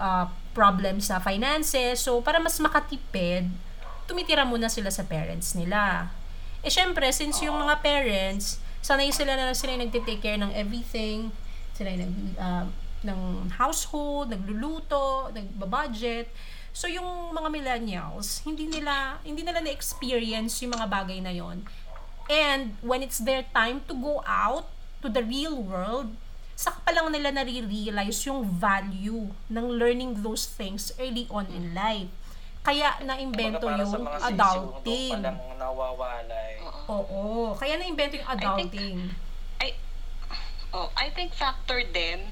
uh, problems sa finances. So, para mas makatipid, tumitira muna sila sa parents nila. Eh, syempre, since yung mga parents, sanay sila na sila yung nagtitake care ng everything, sila yung nag, uh, ng household, nagluluto, nagbabudget. So, yung mga millennials, hindi nila, hindi nila na-experience yung mga bagay na yon. And when it's their time to go out to the real world, saka pa lang nila nare-realize yung value ng learning those things early on in life. Kaya na-invento para sa yung mga adulting. doon pa lang nawawalay. Oo. Oo. Kaya na-invento yung adulting. I, oh, I think factor din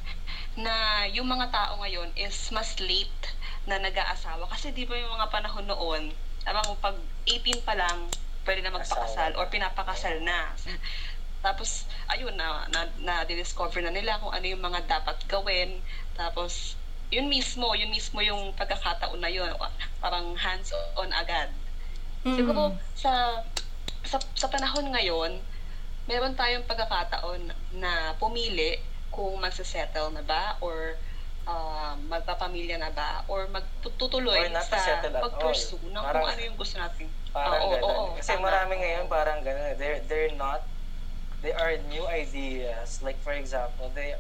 na yung mga tao ngayon is mas late na nag-aasawa. Kasi di ba yung mga panahon noon, abang pag 18 pa lang, pwede na magpakasal or pinapakasal na. Tapos, ayun na, na, na-discover na nila kung ano yung mga dapat gawin. Tapos, yun mismo, yun mismo yung pagkakataon na yun. Parang hands-on agad. Mm. Siguro sa, sa sa panahon ngayon, meron tayong pagkakataon na pumili kung magse-settle na ba or uh, magpapamilya na ba or magtutuloy Or sa pag-pursue ng kung ano yung gusto natin. Parang Oo, ganun. oo, Kasi tama. marami ngayon parang ganun. They're, they're not, they are new ideas. Like for example, they,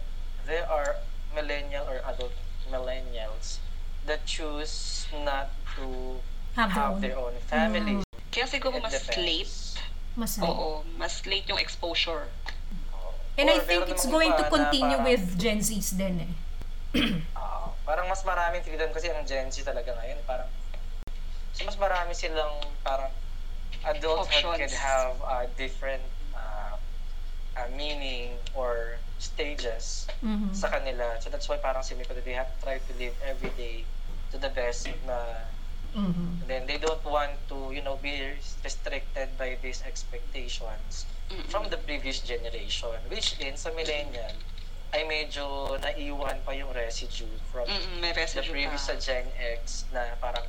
they are millennial or adult millennials that choose not to Have their have own. their own families. Kaya siguro mas depends. late. Mas late. Oo, mas late yung exposure. And I Or think meron it's going to continue parang- with Gen Zs din eh. Ah, parang mas maraming freedom kasi ang Gen Z talaga ngayon. Parang, so mas marami silang parang adulthood Options. can have uh, different uh, uh, meaning or stages Mhm. sa kanila. So that's why parang si Miko, they have to try to live every day to the best na Mhm. and then they don't want to, you know, be restricted by these expectations Mm-mm. from the previous generation, which din sa millennial ay medyo naiwan pa yung residue from Mm-mm, may the residue previous sa pa. Gen X na parang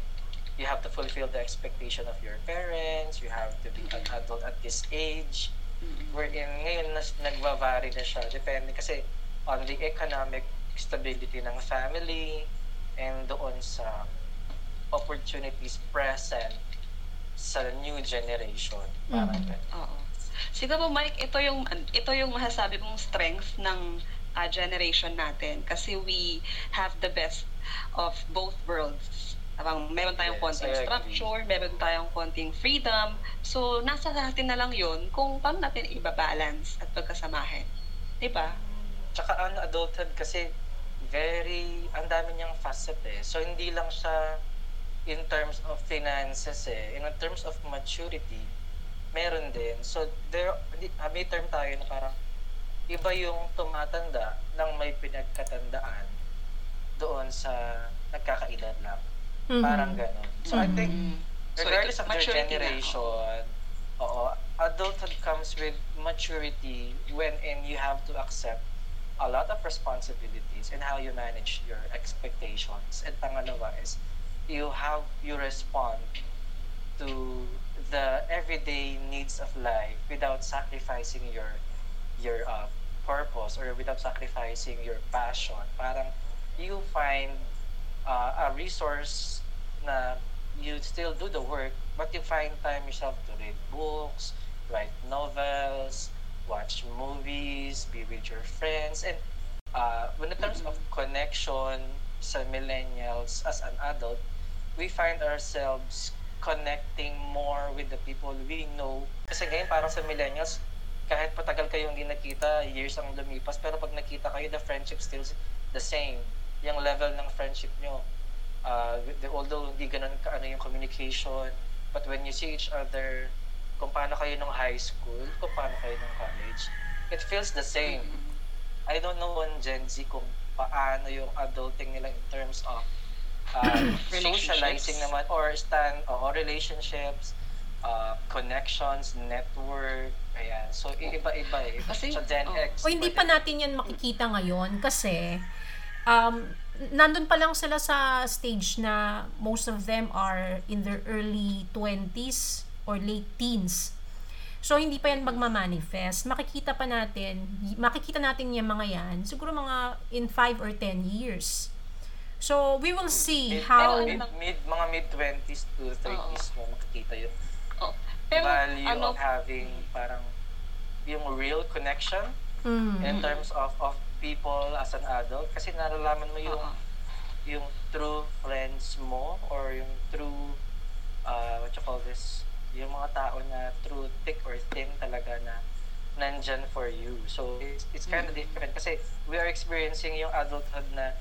you have to fulfill the expectation of your parents, you have to be an adult at this age, Mm-mm. wherein ngayon nas, nagva-vary na siya, depende kasi on the economic stability ng family and doon sa opportunities present sa new generation. Parang Mhm. ganun. Oo. Siguro Mike, ito yung ito yung masasabi kong strength ng ah, generation natin kasi we have the best of both worlds. Parang meron tayong konting structure, meron tayong konting freedom. So, nasa sa atin na lang yun kung paano natin ibabalance at pagkasamahin. Di ba? Tsaka ano, adulthood kasi very, ang dami niyang facet eh. So, hindi lang siya in terms of finances eh. In terms of maturity, meron din. So, there, ah, may term tayo na parang iba yung tumatanda ng may pinagkatandaan doon sa nagkakaedad lang. Mhm. Parang ganon. So, I think Mm. So, regardless ito, of their generation, oo, adulthood comes with maturity when and you have to accept a lot of responsibilities and how you manage your expectations. And pangalawa is you have you respond to the everyday needs of life without sacrificing your your uh, purpose or without sacrificing your passion. Parang you find uh, a resource na you still do the work, but you find time yourself to read books, write novels, watch movies, be with your friends, and uh, when in terms of connection sa millennials as an adult, we find ourselves connecting more with the people we know. Kasi ngayon parang sa millennials, kahit patagal kayong hindi nakita, years ang lumipas, pero pag nakita kayo, the friendship still the same. Yung level ng friendship nyo, uh, although hindi ganun ka ano yung communication, but when you see each other, kung paano kayo nung high school, kung paano kayo nung college, it feels the same. I don't know on Gen Z kung paano yung adulting nila in terms of uh, socializing naman or stand or relationships, uh, connections, network, ayan. So, iba-iba eh. Kasi- sa Gen oh. X. O hindi pa natin yan makikita ngayon kasi um, nandun pa lang sila sa stage na most of them are in their early 20s or late teens. So, hindi pa yan magmamanifest. Makikita pa natin, makikita natin yung mga yan, siguro mga in 5 or 10 years. So, we will see Mid, how... mid, mid, mga mid-20s to 30s mo makikita yun. Oh. Pero value ano, of having parang yung real connection Mm. in terms of of people as an adult kasi nalalaman mo yung Oo. yung true friends mo or yung true uh, what you call this yung mga tao na true thick or thin talaga na nandyan for you so it's, it's kind of different kasi we are experiencing yung adulthood na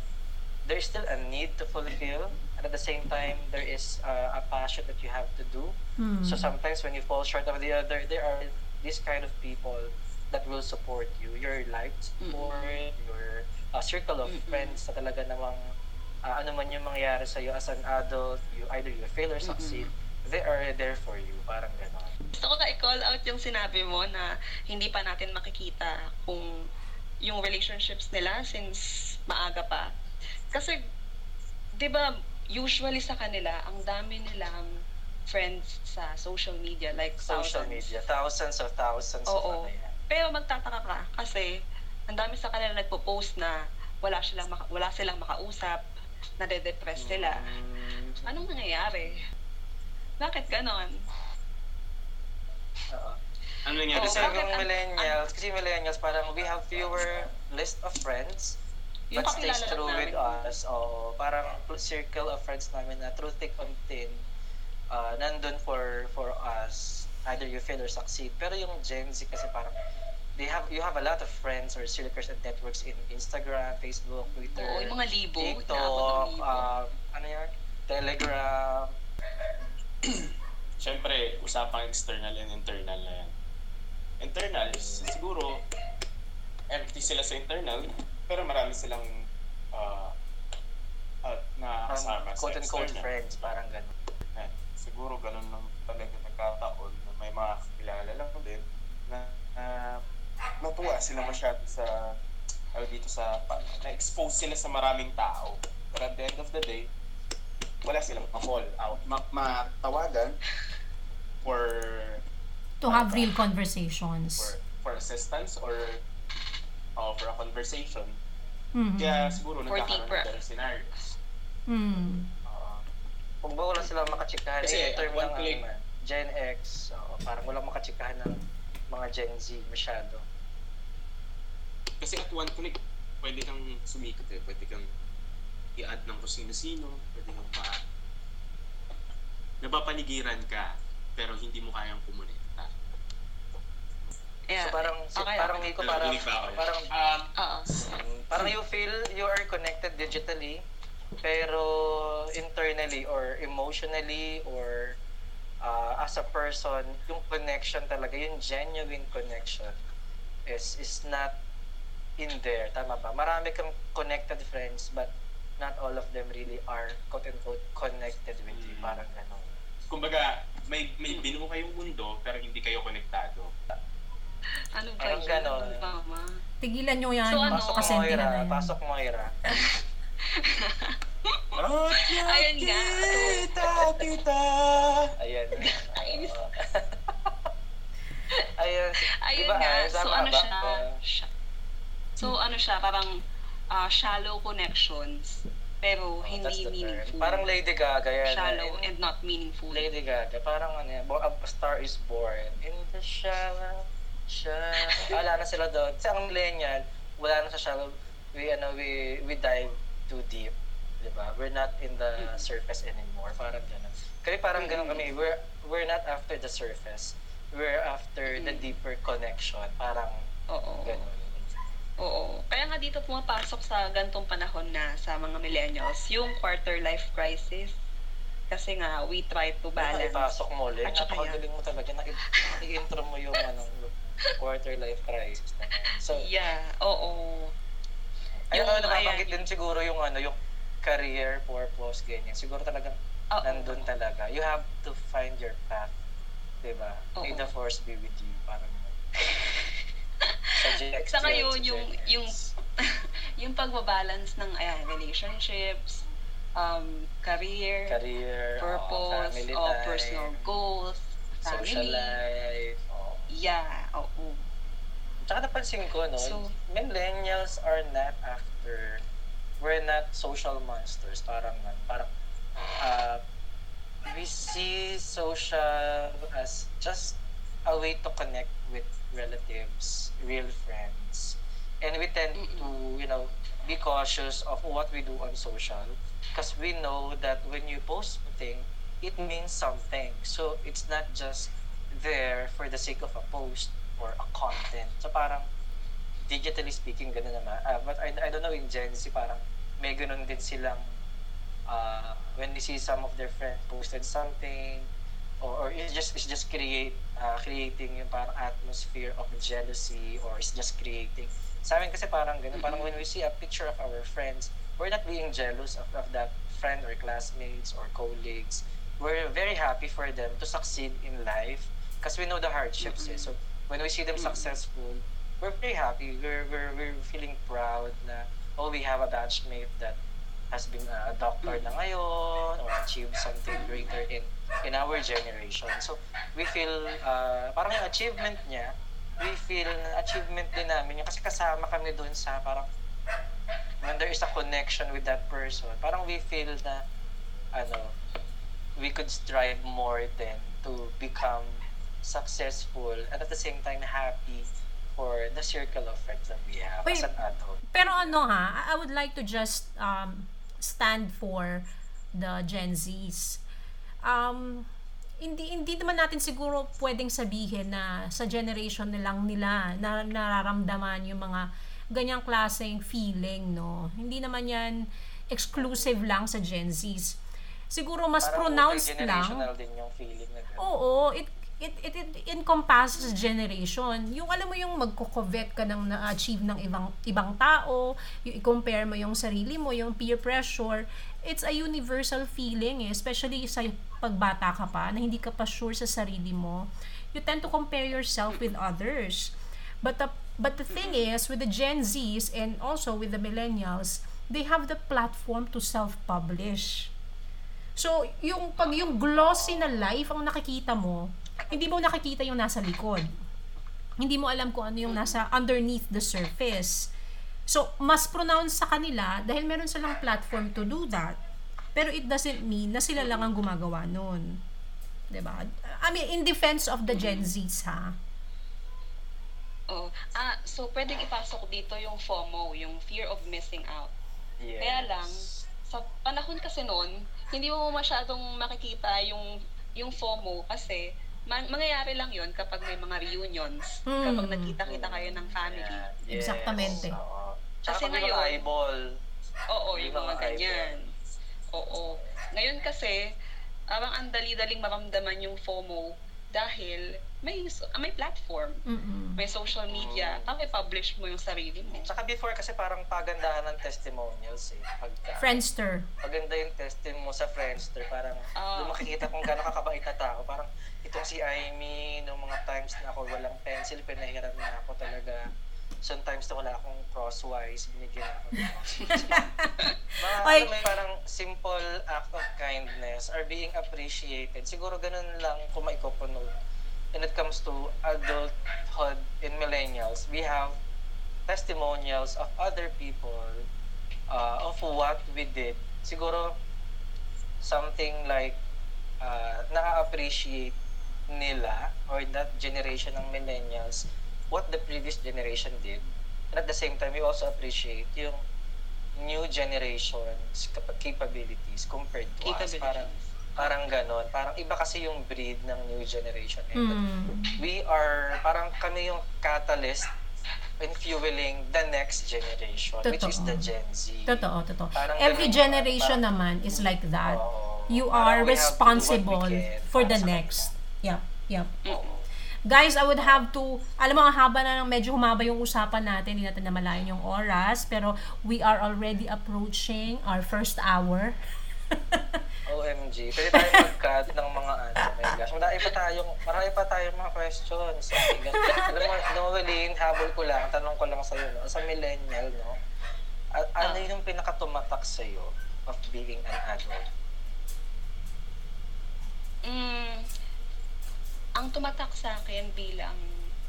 there's still a need to fulfill and at the same time there is uh, a passion that you have to do Mm. so sometimes when you fall short of the other, there are these kind of people that will support you. Your life support, your uh, circle of Mm-mm. friends na talaga namang uh, ano man yung mangyari sa'yo as an adult, you either you fail or succeed, they are there for you. Parang gano'n. gusto ko na i-call out yung sinabi mo na hindi pa natin makikita kung yung relationships nila since maaga pa. Kasi, di ba, usually sa kanila, ang dami nilang friends sa social media, like Social thousands. media, thousands of thousands of Oo. ano yan. Pero magtataka ka kasi ang dami sa kanila nagpo-post na wala silang maka- wala silang makausap, nade-depress sila. Anong nangyayari? Bakit ganon? oo. Ano nangyari Kasi sa bakit yung ang- millennials, kasi millennials parang we have fewer list of friends Yung but stays kakilala true lang with namin. us. Oo, parang circle of friends namin na through thick and thin, uh, nandun for for us. Either you fail or succeed. Pero yung Gen Z kasi parang they have you have a lot of friends or circles and networks in Instagram, Facebook, Twitter, Oo, yung mga libo. TikTok, libo. uh, ano yan, Telegram. Siyempre, usapang external and internal na yan. internals, siguro empty sila sa internal, pero marami silang uh, uh, na kasama Parang sa quote-unquote external. friends, parang gano'n. Eh, siguro ganun lang talaga nagkataon na may mga kilala lang din na uh, natuwa sila masyado sa ano dito sa pa- na-expose sila sa maraming tao. Pero at the end of the day, wala silang ma-fall out. Ma- matawagan for To have real conversations. for for assistance or uh, for a conversation. Mhm. Kaya siguro nagkakaroon ng better scenarios. Mm. Uh, Kung ba wala silang makachikahan, Kasi eh, one click- Gen X, oo, parang walang makachikahan ng mga Gen Z masyado. Kasi at one click, pwede kang sumikot eh. Pwede kang i-add ng kung sino-sino. Pwede kang ma... Napapaligiran ka, pero hindi mo kayang kumonekta. Yeah. So parang, si, Okay, parang okay. Nico, parang, parang, Um, Oo. mm, parang you feel you are connected digitally, pero internally or emotionally or uh, as a person, yung connection talaga, yung genuine connection is is not in there. Tama ba? Marami kang connected friends but not all of them really are quote-unquote connected with you. Mm. Parang gano'n. kumbaga, may, may binuo kayong mundo, pero hindi kayo konektado. Ano ba Parang yun? ganon. Mama? Tigilan nyo yan. So, ano? Pasok na Moira, yan. pasok Moira. Ayun nga. Kita, kita. Ayan. Ayun. Ayun. Ayun Diba, nga. ah, So, ano ba? siya? Siya- So, ano siya? Parang ah, shallow connections. Pero Oh, hindi the term. meaningful. Parang Lady Gaga yan. shallow In- and not meaningful. Lady Gaga, parang ano yan, a star is born in the shallow, shallow. Wala na sila doon. Kasi ang millennial, wala na sa shallow. We, ano, we, we dive too deep. Diba? We're not in the surface anymore. Parang gano'n. Kaya parang gano'n kami. We're, we're not after the surface. We're after the deeper connection. Parang Oo. gano'n. Oo. Kaya nga dito pumapasok sa gantong panahon na sa mga millennials, yung quarter life crisis. Kasi nga, we try to Balance. balance. Ipasok mo ulit. At saka Napakagaling mo talaga. Na, i-intro mo yung ano, quarter life crisis. So, Yeah, oo. Yung- ano, nababanggit din siguro yung ano, yung career purpose, ganyan. Siguro talagang Oo. nandun talaga. You have to find your path. Diba? May Oo. the force be with you. Parang sa GX. Saka yun, yung, yung, yung pagbabalance ng ayan, relationships, um, career, career, purpose, family o time, personal goals, social family. life. oo. Yeah, oo. Tsaka napansin ko, no, So- millennials are not after, we're not social monsters. Parang, parang, uh, we see social as just a way to connect with relatives, real friends. And we tend to, you know, be cautious of what we do on social because we know that when you post something, it means something. So it's not just there for the sake of a post or a content. So parang digitally speaking, ganun naman. Ah, but I, I don't know in Gen Z, parang may ganun din silang uh, when they see some of their friends posted something or, or it's just it's just create uh, creating yung parang atmosphere of jealousy or it's just creating sa amin kasi parang ganun parang when we see a picture of our friends we're not being jealous of, of that friend or classmates or colleagues we're very happy for them to succeed in life because we know the hardships eh. so when we see them successful we're very happy. We're, we're, we're feeling proud na oh we have a batchmate that has been a doctor na ngayon or achieved something greater in in our generation. So, we feel, uh, parang yung achievement niya, we feel achievement din namin yun kasi kasama kami doon sa parang when there is a connection with that person, parang we feel na ano, we could strive more than to become successful and at the same time happy for the circle of friends that we have Wait. as an adult. Pero ano ha, I would like to just um, stand for the Gen Zs. Um, hindi hindi naman natin siguro pwedeng sabihin na sa generation nilang nila na nararamdaman yung mga ganyang klaseng feeling, no? Hindi naman yan exclusive lang sa Gen Zs. Siguro mas Parang pronounced lang. din yung feeling na gano'n. Oo, it it, it, it encompasses generation. Yung alam mo yung magko-covet ka ng na-achieve ng ibang ibang tao, yung i-compare mo yung sarili mo, yung peer pressure, it's a universal feeling eh, especially sa pagbata ka pa, na hindi ka pa sure sa sarili mo. You tend to compare yourself with others. But the but the thing is with the Gen Zs and also with the millennials, they have the platform to self-publish. So, yung pag yung glossy na life ang nakikita mo, hindi mo nakikita yung nasa likod. Hindi mo alam kung ano yung nasa underneath the surface. So, mas pronounced sa kanila dahil meron silang platform to do that. Pero it doesn't mean na sila lang ang gumagawa nun. 'Di ba? I mean, in defense of the Gen Zs, ha? Oh, ah, so pwedeng ipasok dito yung FOMO, yung fear of missing out. Yes. Kaya lang, sa panahon kasi noon, hindi mo masyadong makikita yung yung FOMO kasi man, mangyayari lang yon kapag may mga reunions, Hmm. kapag nagkita-kita kayo ng family. Yeah, yes. Exactamente. Oo. Kasi may mga ngayon- eyeball. Oo, yung mga mga ganyan. Oo. Ngayon kasi, parang ang dali-daling maramdaman yung FOMO dahil may so- may platform, Mm-mm. may social media, Mm. tapos i-publish mo yung sarili mo. Tsaka before kasi parang pagandahan ng testimonials eh. Pagka, Friendster. Maganda yung testing mo sa Friendster. Parang Ah. doon makikita kung gano'ng kakabait na tao. Parang itong si Amy, nung mga times na ako walang pencil, pinahiram na ako talaga. Sometimes na wala akong crosswise, binigyan ako. mga Ay. ano, may parang simple act of kindness are being appreciated. Siguro ganun lang kung maikopunod. When it comes to adulthood in millennials, we have testimonials of other people uh, of what we did. Siguro something like uh, na-appreciate nila or that generation ng millennials what the previous generation did. And at the same time, we also appreciate yung new generation's cap- capabilities compared to us. Parang, parang ganon. Parang iba kasi yung breed ng new generation. And Mm. we are, parang kami yung catalyst in fueling the next generation, which is the Totoo. Gen Z. Totoo, totoo. Parang Every ganun, generation parang- naman is like that. Oo. You are responsible for the next. Yep, yep. Guys, I would have to, alam mo, ang haba na ng medyo humaba yung usapan natin, hindi natin namalayan yung oras, pero we are already approaching our first hour. OMG. Pwede tayo mag-cut ng mga ano. My gosh. Marami pa tayong, marami pa tayong mga questions. So, alam mo, Noeline, habol ko lang, tanong ko lang sa'yo, no? Sa millennial, no? A- ano Ah. yung pinakatumatak sa'yo of being an adult? Mm, ang tumatak sa akin bilang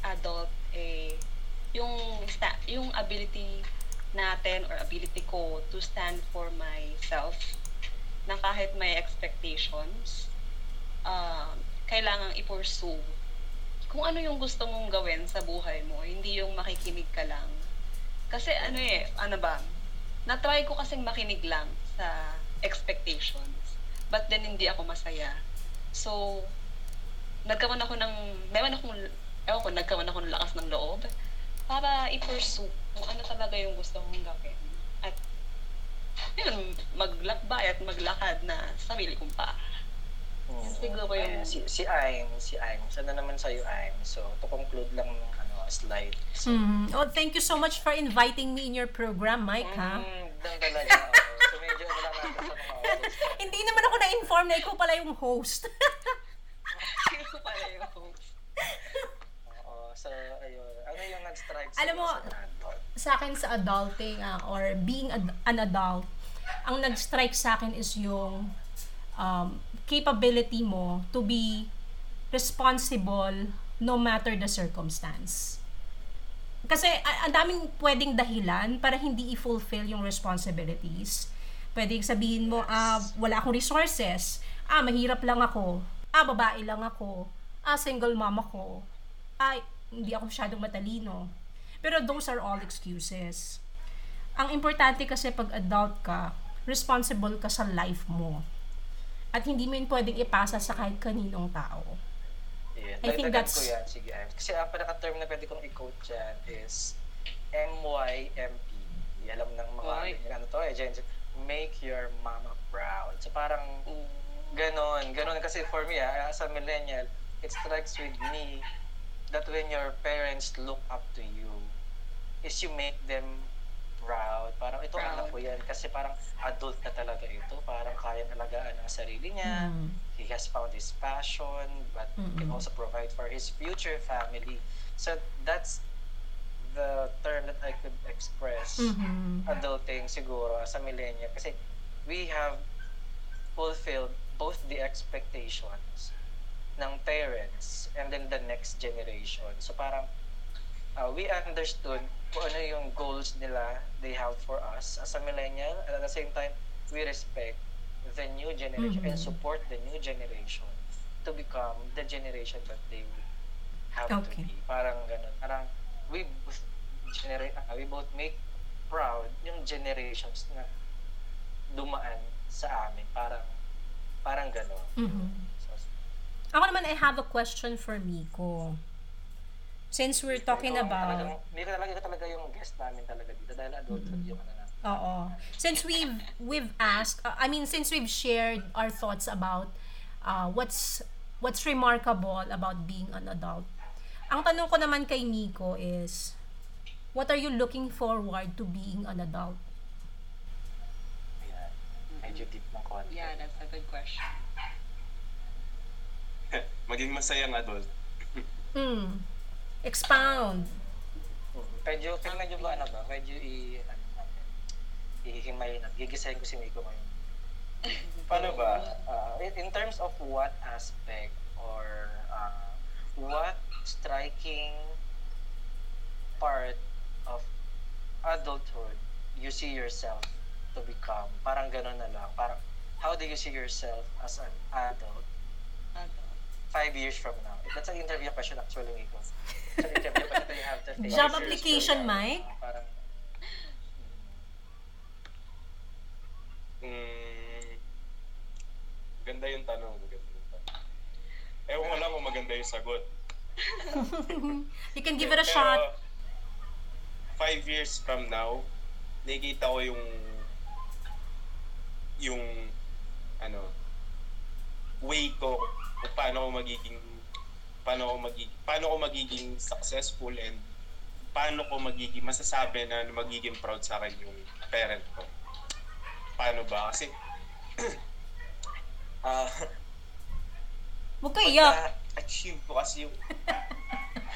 adult eh yung sta- yung ability natin or ability ko to stand for myself na kahit may expectations uh, kailangang i-pursue kung ano yung gusto mong gawin sa buhay mo hindi yung makikinig ka lang. Kasi ano eh ano ba na-try ko kasing makinig lang sa expectations but then hindi ako masaya. So, nagkaroon ako ng, meron akong, ewan ko, nagkaroon ako ng lakas ng loob para i-pursue kung ano talaga yung gusto kong gawin. At, yun, maglakbay at maglakad na sa sarili kong pa. Hmm. Siguro yung- si, si Aim, si Aim. Sana naman sa'yo, Aim. So, to conclude lang ng ano, slide. So, Mm. Oh, thank you so much for inviting me in your program, Mike, ha? Mm, doon talaga. oo. so, medyo ano lang natin sa mga. Hindi naman ako na-inform na ikaw pala yung host. Sino pala yung host? Oo. So, ayun. Ano yung nag-strike Alam mo, sa sa akin sa adulting ah, or being ad- an adult, ang nag-strike sa akin is yung um, capability mo to be responsible no matter the circumstance. Kasi ang daming pwedeng dahilan para hindi i-fulfill yung responsibilities. Pwedeng sabihin mo, ah, wala akong resources. Ah, mahirap lang ako. Ah, babae lang ako. Ah, single mom ako. Ay, hindi ako masyadong matalino. Pero those are all excuses. Ang importante kasi pag adult ka, responsible ka sa life mo. At hindi mo yun pwedeng ipasa sa kahit kaninong tao. Yeah, I think that's- ko yan. Sige. Kasi ang pinaka-term na pwede kong i-quote dyan is MYMP. Alam ng mga ano to eh. Make your mama proud. So parang Mm. Ganon. Ganon kasi for me, ah, as a millennial, it strikes with me that when your parents look up to you, is you make them proud. Parang ito Proud. anak ko yan kasi parang adult na talaga ito. Parang kayang alagaan ang sarili niya. Mm. He has found his passion but can Mm-mm. also provide for his future family. So that's the term that I could express Mhm. adulting siguro as a millennial kasi we have fulfilled both the expectations ng parents and then the next generation. So parang uh, we understood kung ano yung goals nila they have for us as a millennial and at the same time we respect the new generation and Mhm. support the new generation to become the generation that they would have Okay. to be. Parang ganun. Parang we both genera- uh, we both make proud yung generations na dumaan sa amin. Parang parang gano'n. Mhm. So, Ako naman, I have a question for Miko. Since we're talking ikaw about... Talagang, Miko talaga, ikaw talaga yung guest namin talaga dito dahil adulthood yung ano. Oo. Since we've we've asked, uh, I mean, since we've shared our thoughts about uh, what's what's remarkable about being an adult. Ang tanong ko naman kay Nico is, what are you looking forward to being an adult? Medyo deep konti. Yeah, that's a good question. Maging masayang adult. Hmm. Expound. Medyo, pero medyo ba ano ba? Medyo i... Ano, ihimay na. Gigisahin ko si Miko ngayon. Paano ba? Uh, in, in terms of what aspect or uh, what striking part of adulthood you see yourself to become? Parang ganun na lang. Parang, how do you see yourself as an adult five years from now? That's an interview question actually, Miko. It's an interview question that you have to face. Job application, from now. Mike? Parang, Mm, ganda yung tanong. Maganda yung tanong. Ewan ko lang kung maganda yung sagot. you can give it a Pero, shot. Five years from now, nakikita ko yung yung ano way ko kung paano ko magiging paano ko magiging paano ko magiging successful and paano ko magiging masasabi na magiging proud sa akin yung parent ko. Paano ba? Kasi ah Huwag ka iyak. achieve ko kasi yung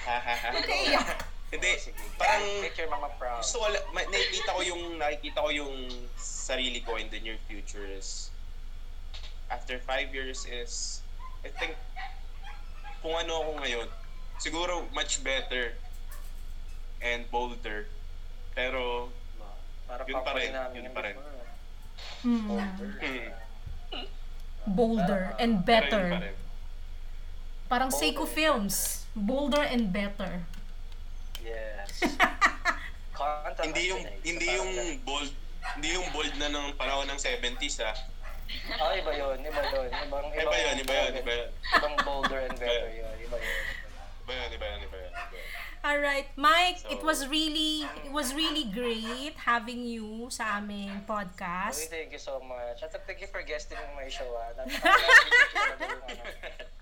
Huwag ka iyak. Hindi, oh, parang Make your mama proud. gusto ko, nakikita ko yung, nakikita ko yung sarili ko in the near future is, after five years is, I think, kung ano ako ngayon, siguro much better and bolder. Pero, Para Yun pa rin, yun pa rin. Hmm. hmm, Bolder and pero yun pa better. rin. Parang Seiko Films. Bolder and better. Yes. Hindi yung, hindi yung bold, hindi yung bold na ng panahon ng 70s ah. Ah, iba yun, iba yun. Ibang, Iba yun, iba yun, iba yun. Ibang bolder and better yun. Iba yun. Iba yun, iba yun, iba yun. iba yun. All right, Mike, it So- was really it was really great having you sa aming podcast. thank you so much. At thank you for guesting my show. Ah.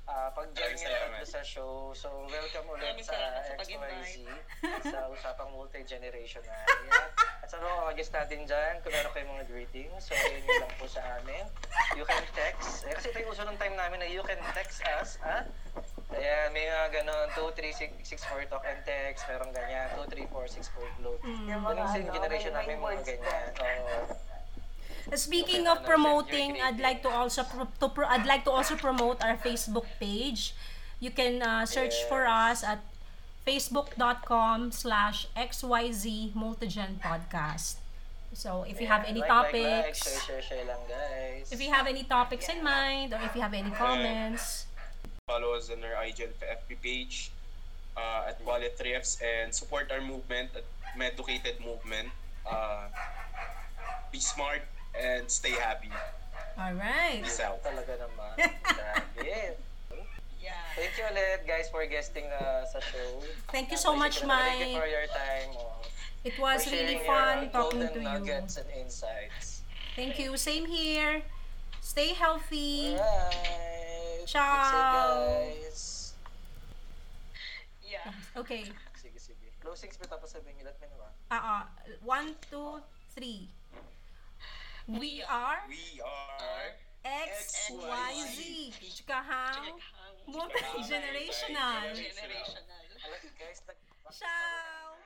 Ah, pag-join salamat. tatlo sa show. So, welcome ulit sa XYZ sa usapang multi-generational. Yan. At sa mga guest natin dyan, kung meron kayong mga greetings, so yun lang po sa amin. You can text. Eh, kasi ito yung uso ng time namin na you can text us. Ah? Ayan, may mga ganon, 23664 talk and text, merong ganyan, 23464 globe. Mm. Ganun yung generation namin, mga ganyan. Oo. Speaking of promoting, I'd like to also pro- to pro- I'd like to also promote our Facebook page. You can uh, search for us at facebook.com slash xyz multigen podcast. So if you have any Like, like, like, topics, share, share, share lang, guys. if you have any topics in mind, or if you have any comments, follow us on our IG and FB page uh, at Wallet 3Fs and support our movement at Meducated Movement. Uh, be smart and stay happy. all right. Peace out. Talaga naman. Grabe. Yeah. Thank you ulit, guys, for guesting uh, sa show. Thank you so much, Thank you for your time. Oh, It was for really sharing your, fun uh, talking to you. nuggets and insights. Thank you. Same here. Stay healthy. Alright. Ciao. Guys. Yeah. Okay. Sige, sige. Closing speech tapos sabihin niyo, let me know ah. Ah. one, two, three. We are We are XYZ. Chikahang Chikahang. multi-generational. Generational. Alam, guys, nag... Ciao!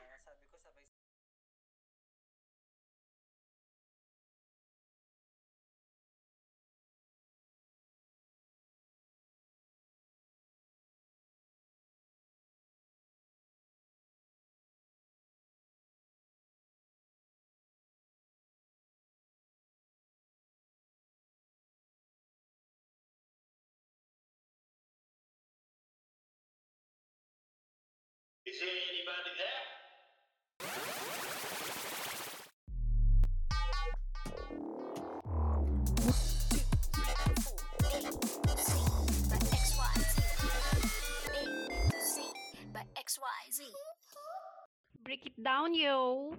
Is there anybody there? Break it down, yo!